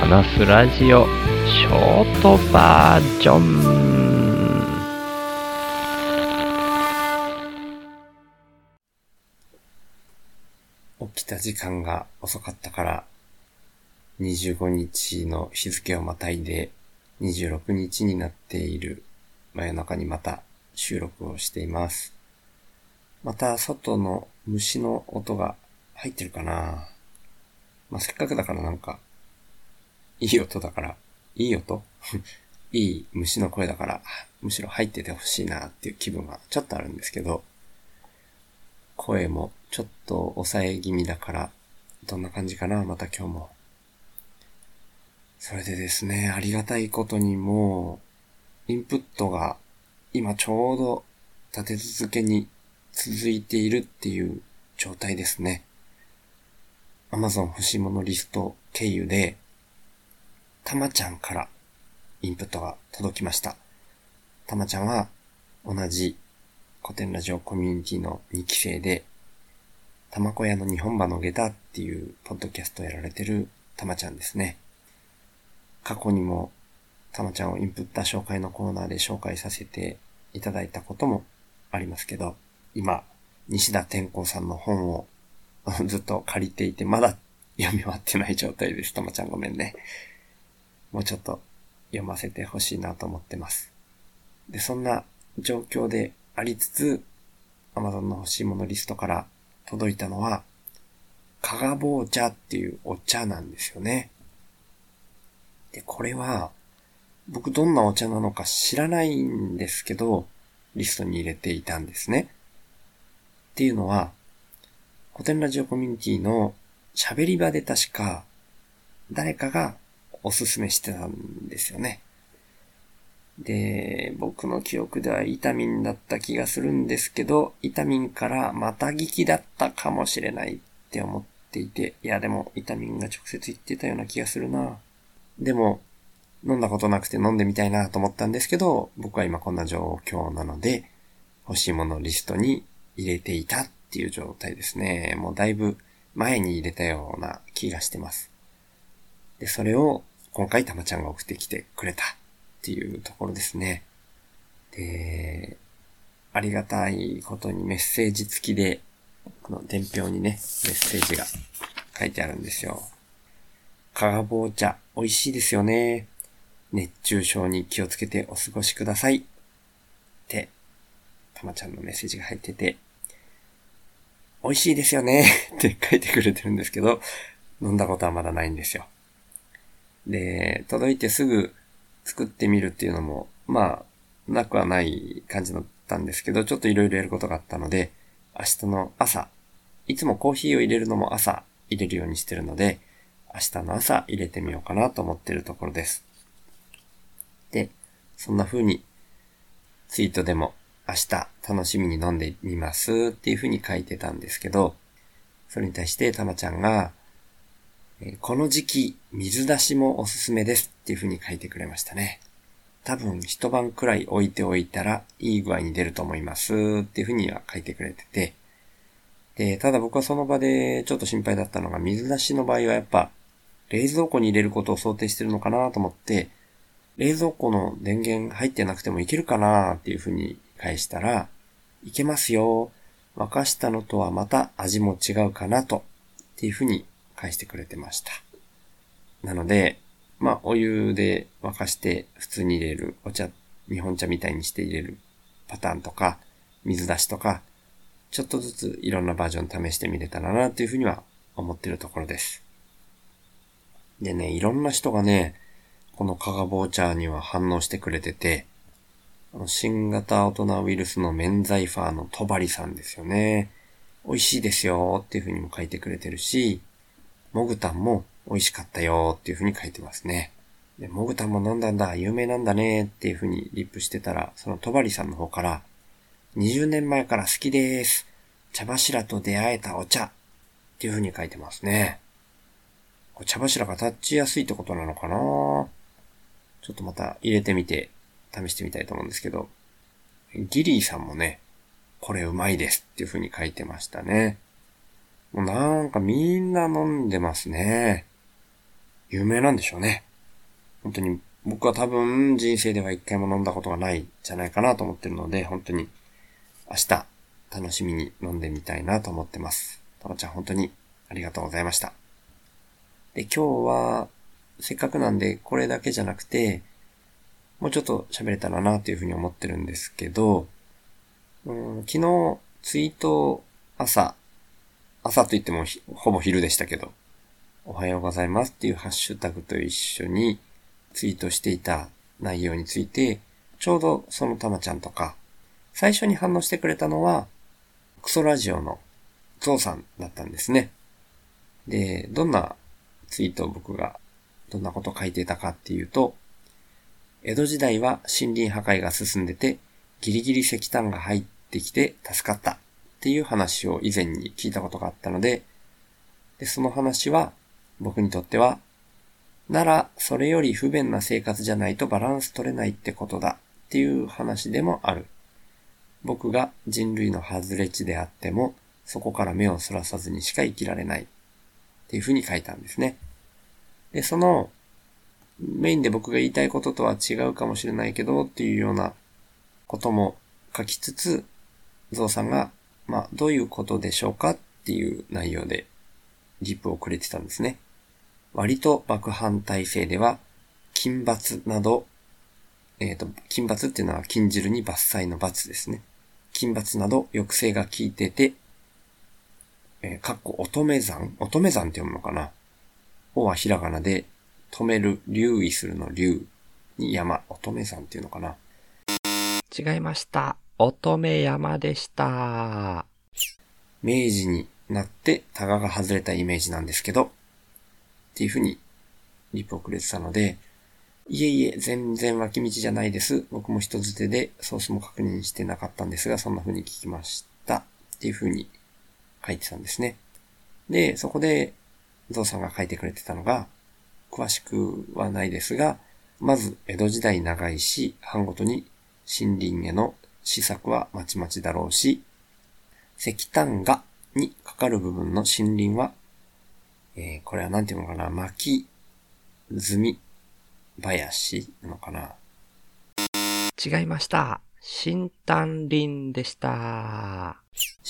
話すラジオショートバージョン。起きた時間が遅かったから、25日の日付をまたいで26日になっている。真夜中にまた収録をしています。また外の虫の音が入ってるかな。まあ、せっかくだからなんか、いい音だから、いい音？いい虫の声だから、むしろ入っててほしいなっていう気分はちょっとあるんですけど、声もちょっと抑え気味だから、どんな感じかなまた今日も。それでですね、ありがたいことにもう、インプットが今ちょうど立て続けに続いているっていう状態ですね。Amazon 欲しいものリスト経由で、たまちゃんからインプットが届きました。たまちゃんは同じ古典ラジオコミュニティの2期生で、たまこ屋の日本馬の下駄っていうポッドキャストをやられてるたまちゃんですね。過去にもたまちゃんをインプット紹介のコーナーで紹介させていただいたこともありますけど、今、西田天功さんの本をずっと借りていて、まだ読み終わってない状態です。たまちゃんごめんね。もうちょっと読ませてほしいなと思ってます。で、そんな状況でありつつ、Amazon の欲しいものリストから届いたのは、かがぼう茶っていうお茶なんですよね。で、これは、僕どんなお茶なのか知らないんですけど、リストに入れていたんですね。っていうのは、古典ラジオコミュニティの喋り場で確か、誰かがおすすめしてたんですよね。で、僕の記憶ではイタミンだった気がするんですけど、イタミンからまた聞きだったかもしれないって思っていて、いやでもイタミンが直接言ってたような気がするな。でも、飲んだことなくて飲んでみたいなと思ったんですけど、僕は今こんな状況なので、欲しいものリストに入れていたっていう状態ですね。もうだいぶ前に入れたような気がしてます。で、それを今回たまちゃんが送ってきてくれたっていうところですね。で、ありがたいことにメッセージ付きで、この伝票にね、メッセージが書いてあるんですよ。かがぼう茶、美味しいですよね。熱中症に気をつけてお過ごしください。って、たまちゃんのメッセージが入ってて、美味しいですよねって書いてくれてるんですけど、飲んだことはまだないんですよ。で、届いてすぐ作ってみるっていうのも、まあ、なくはない感じだったんですけど、ちょっといろいろやることがあったので、明日の朝、いつもコーヒーを入れるのも朝入れるようにしてるので、明日の朝入れてみようかなと思ってるところです。で、そんな風にツイートでも明日楽しみに飲んでみますっていう風に書いてたんですけど、それに対してたまちゃんが、この時期水出しもおすすめですっていう風に書いてくれましたね。多分一晩くらい置いておいたらいい具合に出ると思いますっていう風には書いてくれてて、で、ただ僕はその場でちょっと心配だったのが水出しの場合はやっぱ冷蔵庫に入れることを想定してるのかなと思って、冷蔵庫の電源入ってなくてもいけるかなっていう風に返したら、いけますよ。沸かしたのとはまた味も違うかなと、っていう風に返してくれてました。なので、まあ、お湯で沸かして普通に入れるお茶、日本茶みたいにして入れるパターンとか、水出しとか、ちょっとずついろんなバージョン試してみれたらなっていうふうには思ってるところです。でね、いろんな人がね、このカガボーチャーには反応してくれてて、新型大人ウイルスの免罪ファーのトバリさんですよね。美味しいですよっていうふうにも書いてくれてるし、モグタンも美味しかったよっていうふうに書いてますね。で、モグタンも飲んだんだ、有名なんだねっていうふうにリップしてたら、そのトバリさんの方から、20年前から好きです。茶柱と出会えたお茶っていうふうに書いてますね。茶柱が立ちやすいってことなのかなちょっとまた入れてみて試してみたいと思うんですけど、ギリーさんもね、これうまいですっていう風に書いてましたね。もうなんかみんな飲んでますね。有名なんでしょうね。本当に僕は多分人生では一回も飲んだことがないじゃないかなと思ってるので、本当に明日楽しみに飲んでみたいなと思ってます。たまちゃん本当にありがとうございました。で、今日はせっかくなんでこれだけじゃなくて、もうちょっと喋れたらなというふうに思ってるんですけど、うん、昨日ツイート朝、朝と言ってもほぼ昼でしたけど、おはようございますっていうハッシュタグと一緒にツイートしていた内容について、ちょうどそのたまちゃんとか、最初に反応してくれたのは、クソラジオのゾウさんだったんですね。で、どんなツイートを僕が、どんなこと書いてたかっていうと、江戸時代は森林破壊が進んでて、ギリギリ石炭が入ってきて助かったっていう話を以前に聞いたことがあったので、で、その話は僕にとってはなら、それより不便な生活じゃないとバランス取れないってことだっていう話でもある。僕が人類の外れ値であっても、そこから目をそらさずにしか生きられないっていうふうに書いたんですね。で、そのメインで僕が言いたいこととは違うかもしれないけどっていうようなことも書きつつ、ゾウさんが、まあ、どういうことでしょうかっていう内容でリプをくれてたんですね。割と爆反体制では、金罰など、えっ、ー、と、金罰っていうのは禁じるに伐採の罰ですね。金罰など抑制が効いてて、えー、かっこ乙女山乙女山って読むのかな？おはひらがなで、止める、留意するの留に山、乙女山っていうのかな？違いました。乙女山でした。明治になってタガが外れたイメージなんですけど、っていうふうにリプをくれてたので、いえいえ、全然脇道じゃないです。僕も人づてでソースも確認してなかったんですが、そんな風に聞きました。っていう風に書いてたんですね。で、そこで、ゾウさんが書いてくれてたのが、詳しくはないですが、まず、江戸時代長いし、藩ごとに森林への施策はまちまちだろうし、石炭がにかかる部分の森林はえー、これはなんていうのかな、巻き済み林なのかな。違いました。新丹林でした。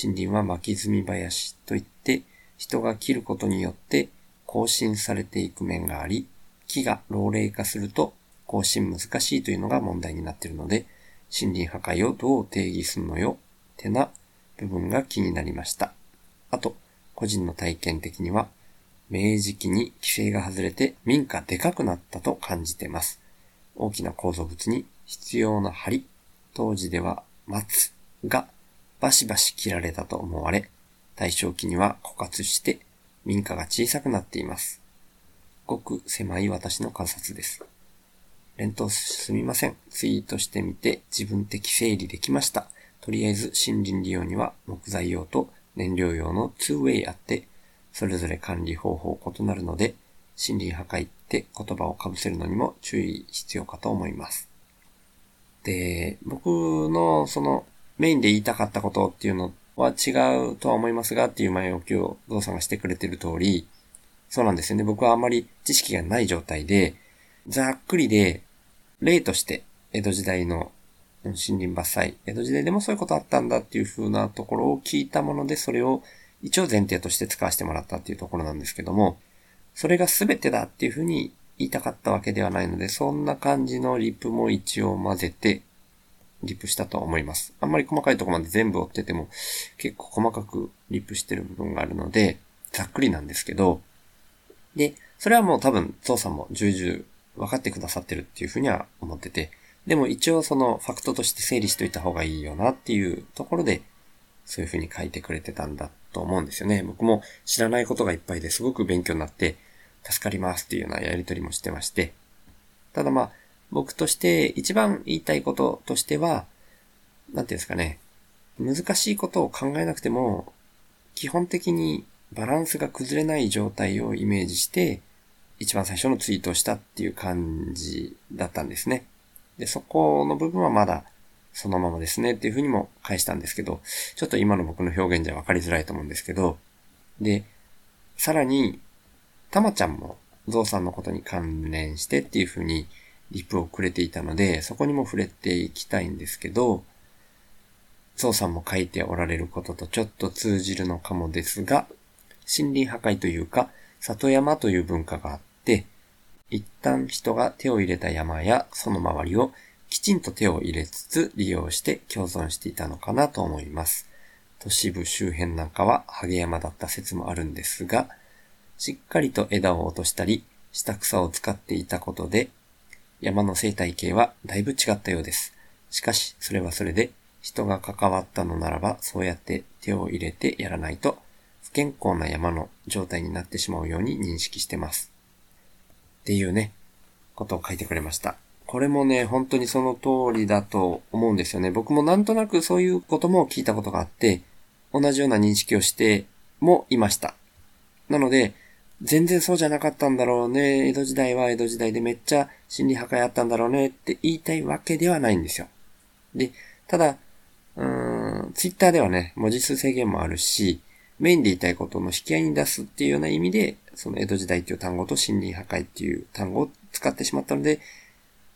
森林は巻き済み林といって、人が切ることによって更新されていく面があり、木が老齢化すると更新難しいというのが問題になっているので、森林破壊をどう定義するのよ、ってな部分が気になりました。あと、個人の体験的には、明治期に規制が外れて民家でかくなったと感じてます。大きな構造物に必要な梁、当時では松がバシバシ切られたと思われ、大正期には枯渇して民家が小さくなっています。ごく狭い私の観察です。連投すみません。ツイートしてみて自分的整理できました。とりあえず森林利用には木材用と燃料用の 2way あってそれぞれ管理方法異なるので、森林破壊って言葉を被せるのにも注意必要かと思います。で、僕のそのメインで言いたかったことっていうのは違うとは思いますがっていう前置きをゾウさんがしてくれてる通り、そうなんですよね。僕はあまり知識がない状態で、ざっくりで、例として江戸時代の森林伐採、江戸時代でもそういうことあったんだっていう風なところを聞いたもので、それを一応前提として使わせてもらったっていうところなんですけども、それが全てだっていうふうに言いたかったわけではないので、そんな感じのリップも一応混ぜて、リップしたと思います。あんまり細かいところまで全部追ってても、結構細かくリップしてる部分があるので、ざっくりなんですけど、で、それはもう多分、ゾウさんも重々分かってくださってるっていうふうには思ってて、でも一応そのファクトとして整理しといた方がいいよなっていうところで、そういうふうに書いてくれてたんだと思うんですよね。僕も知らないことがいっぱいですごく勉強になって助かりますっていうようなやりとりもしてまして。ただまあ、僕として一番言いたいこととしては、なんていうんですかね。難しいことを考えなくても、基本的にバランスが崩れない状態をイメージして、一番最初のツイートをしたっていう感じだったんですね。で、そこの部分はまだそのままですねっていうふうにも返したんですけど、ちょっと今の僕の表現じゃ分かりづらいと思うんですけど、で、さらに、たまちゃんもゾウさんのことに関連してっていう風にリプをくれていたので、そこにも触れていきたいんですけど、ゾウさんも書いておられることとちょっと通じるのかもですが、森林破壊というか、里山という文化があっ、一旦人が手を入れた山やその周りをきちんと手を入れつつ利用して共存していたのかなと思います。都市部周辺なんかはハゲ山だった説もあるんですが、しっかりと枝を落としたり、下草を使っていたことで、山の生態系はだいぶ違ったようです。しかし、それはそれで、人が関わったのならば、そうやって手を入れてやらないと、不健康な山の状態になってしまうように認識してます。っていうね、ことを書いてくれました。これもね、本当にその通りだと思うんですよね。僕もなんとなくそういうことも聞いたことがあって、同じような認識をしてもいました。なので、全然そうじゃなかったんだろうね。江戸時代は江戸時代でめっちゃ心理破壊あったんだろうねって言いたいわけではないんですよ。で、ただ、うーん、ツイッターではね、文字数制限もあるし、メインで言いたいことの引き合いに出すっていうような意味で、その江戸時代っていう単語と心理破壊っていう単語を使ってしまったので、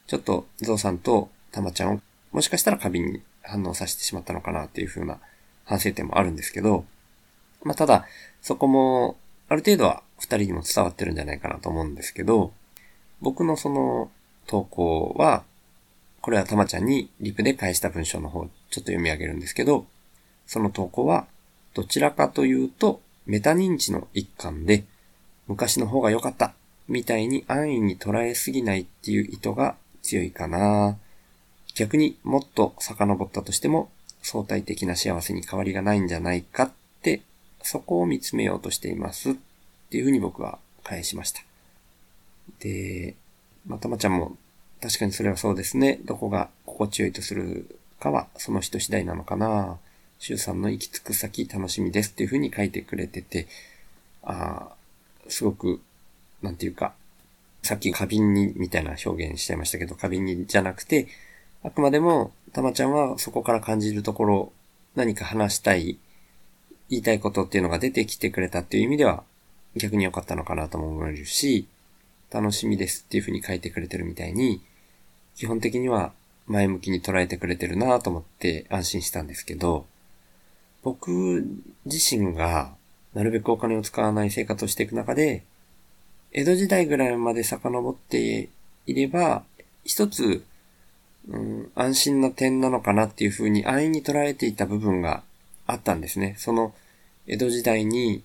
ちょっとゾウさんとタマちゃんをもしかしたら過敏に反応させてしまったのかなっていう風な反省点もあるんですけど、まあ、ただ、そこも、ある程度は二人にも伝わってるんじゃないかなと思うんですけど、僕のその投稿は、これはたまちゃんにリプで返した文章の方、ちょっと読み上げるんですけど、その投稿は、どちらかというと、メタ認知の一環で、昔の方が良かった、みたいに安易に捉えすぎないっていう意図が強いかな。逆にもっと遡ったとしても、相対的な幸せに変わりがないんじゃないかって、そこを見つめようとしていますっていうふうに僕は返しました。で、またまちゃんも確かにそれはそうですね。どこが心地よいとするかはその人次第なのかな。周さんの行き着く先楽しみですっていうふうに書いてくれてて、ああ、すごく、なんていうか、さっき過敏にみたいな表現しちゃいましたけど、過敏にじゃなくて、あくまでも、たまちゃんはそこから感じるところ、何か話したい、言いたいことっていうのが出てきてくれたっていう意味では、逆に良かったのかなとも思えるし、楽しみですっていう風に書いてくれてるみたいに、基本的には前向きに捉えてくれてるなと思って安心したんですけど、僕自身がなるべくお金を使わない生活をしていく中で、江戸時代ぐらいまで遡っていれば、一つうん、安心な点なのかなっていうふうに安易に捉えていた部分があったんですね。その江戸時代に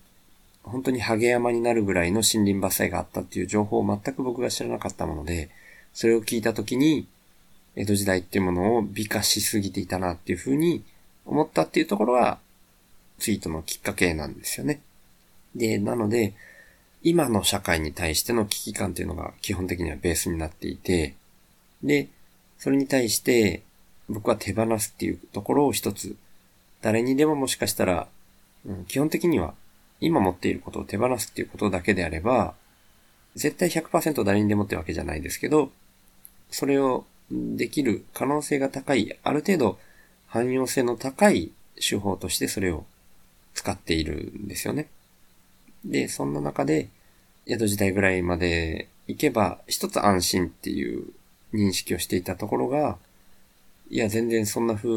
本当にハゲ山になるぐらいの森林伐採があったっていう情報を全く僕が知らなかったもので、それを聞いたときに、江戸時代っていうものを美化しすぎていたなっていうふうに思ったっていうところが、ツイートのきっかけなんですよね。で、なので、今の社会に対しての危機感っていうのが基本的にはベースになっていて、で、それに対して僕は手放すっていうところを一つ、誰にでももしかしたら、うん、基本的には今持っていることを手放すっていうことだけであれば、絶対100%誰にでもってわけじゃないですけど、それをできる可能性が高い、ある程度汎用性の高い手法としてそれを使っているんですよね。で、そんな中で、江戸時代ぐらいまで行けば、一つ安心っていう認識をしていたところが、いや、全然そんな風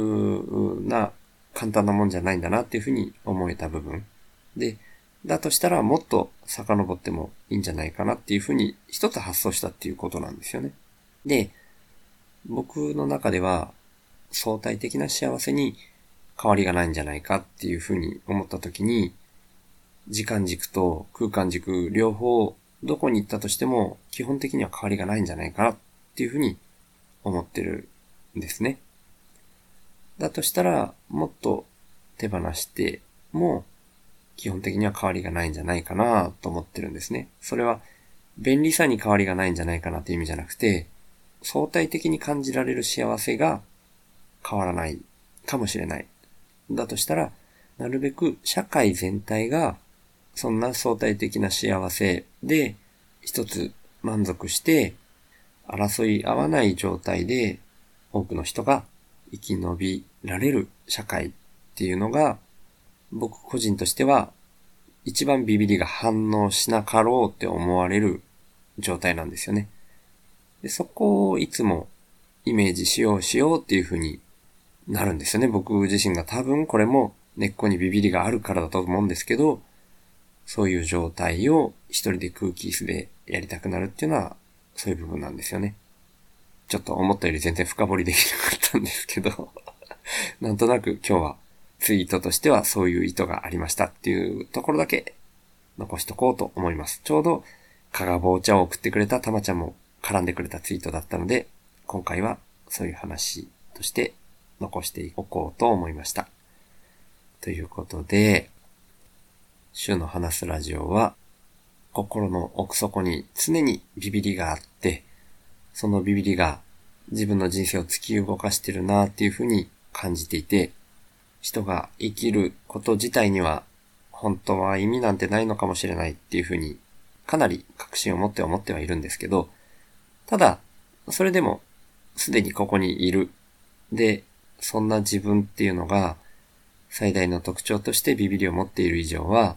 な簡単なもんじゃないんだなっていうふうに思えた部分。で、だとしたらもっと遡ってもいいんじゃないかなっていうふうに一つ発想したっていうことなんですよね。で、僕の中では相対的な幸せに変わりがないんじゃないかっていうふうに思った時に、時間軸と空間軸両方どこに行ったとしても基本的には変わりがないんじゃないかなっていうふうに思ってるんですね。だとしたら、もっと手放しても、基本的には変わりがないんじゃないかなと思ってるんですね。それは、便利さに変わりがないんじゃないかなっていう意味じゃなくて、相対的に感じられる幸せが変わらないかもしれない。だとしたら、なるべく社会全体がそんな相対的な幸せで一つ満足して争い合わない状態で多くの人が生き延びられる社会っていうのが僕個人としては一番ビビリが反応しなかろうって思われる状態なんですよね。でそこをいつもイメージしようしようっていう風になるんですよね。僕自身が多分これも根っこにビビりがあるからだと思うんですけど、そういう状態を一人で空気椅子でやりたくなるっていうのは、そういう部分なんですよね。ちょっと思ったより全然深掘りできなかったんですけど なんとなく今日はツイートとしてはそういう意図がありましたっていうところだけ残しとこうと思います。ちょうど、かがぼう茶を送ってくれたたまちゃんも絡んでくれたツイートだったので、今回はそういう話として残しておこうと思いました。ということで、週の話すラジオは、心の奥底に常にビビりがあって、そのビビりが自分の人生を突き動かしてるなっていうふうに感じていて、人が生きること自体には本当は意味なんてないのかもしれないっていうふうにかなり確信を持って思ってはいるんですけど、ただ、それでもすでにここにいる。で、そんな自分っていうのが最大の特徴としてビビりを持っている以上は、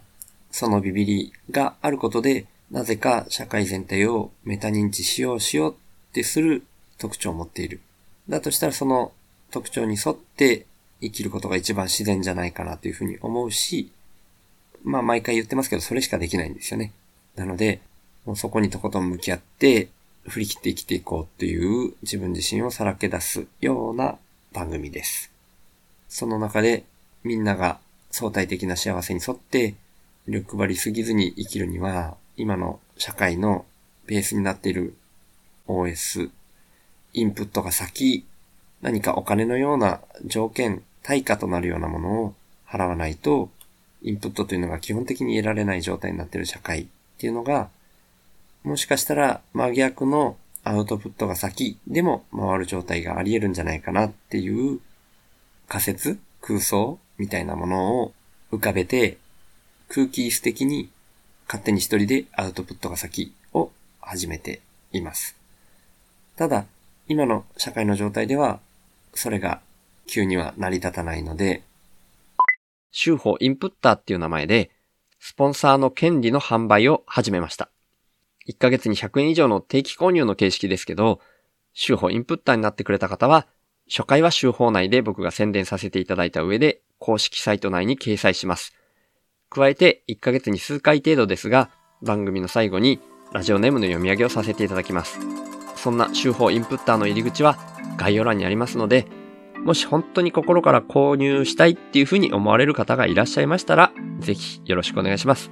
そのビビりがあることで、なぜか社会全体をメタ認知しようしようってする特徴を持っている。だとしたらその特徴に沿って生きることが一番自然じゃないかなというふうに思うし、まあ毎回言ってますけど、それしかできないんですよね。なので、もうそこにとことん向き合って、振り切って生きていこうっていう自分自身をさらけ出すような番組です。その中でみんなが相対的な幸せに沿って欲張りすぎずに生きるには、今の社会のベースになっている OS、インプットが先、何かお金のような条件、対価となるようなものを払わないと、インプットというのが基本的に得られない状態になっている社会っていうのが、もしかしたら真逆のアウトプットが先でも回る状態があり得るんじゃないかなっていう仮説、空想みたいなものを浮かべて空気質的に勝手に一人でアウトプットが先を始めています。ただ、今の社会の状態では、それが急には成り立たないので、週報インプッターっていう名前で、スポンサーの権利の販売を始めました。1ヶ月に100円以上の定期購入の形式ですけど、週報インプッターになってくれた方は、初回は週報内で僕が宣伝させていただいた上で、公式サイト内に掲載します。加えて、1ヶ月に数回程度ですが、番組の最後にラジオネームの読み上げをさせていただきます。そんな週報インプッターの入り口は概要欄にありますので、もし本当に心から購入したいっていうふうに思われる方がいらっしゃいましたら、ぜひよろしくお願いします。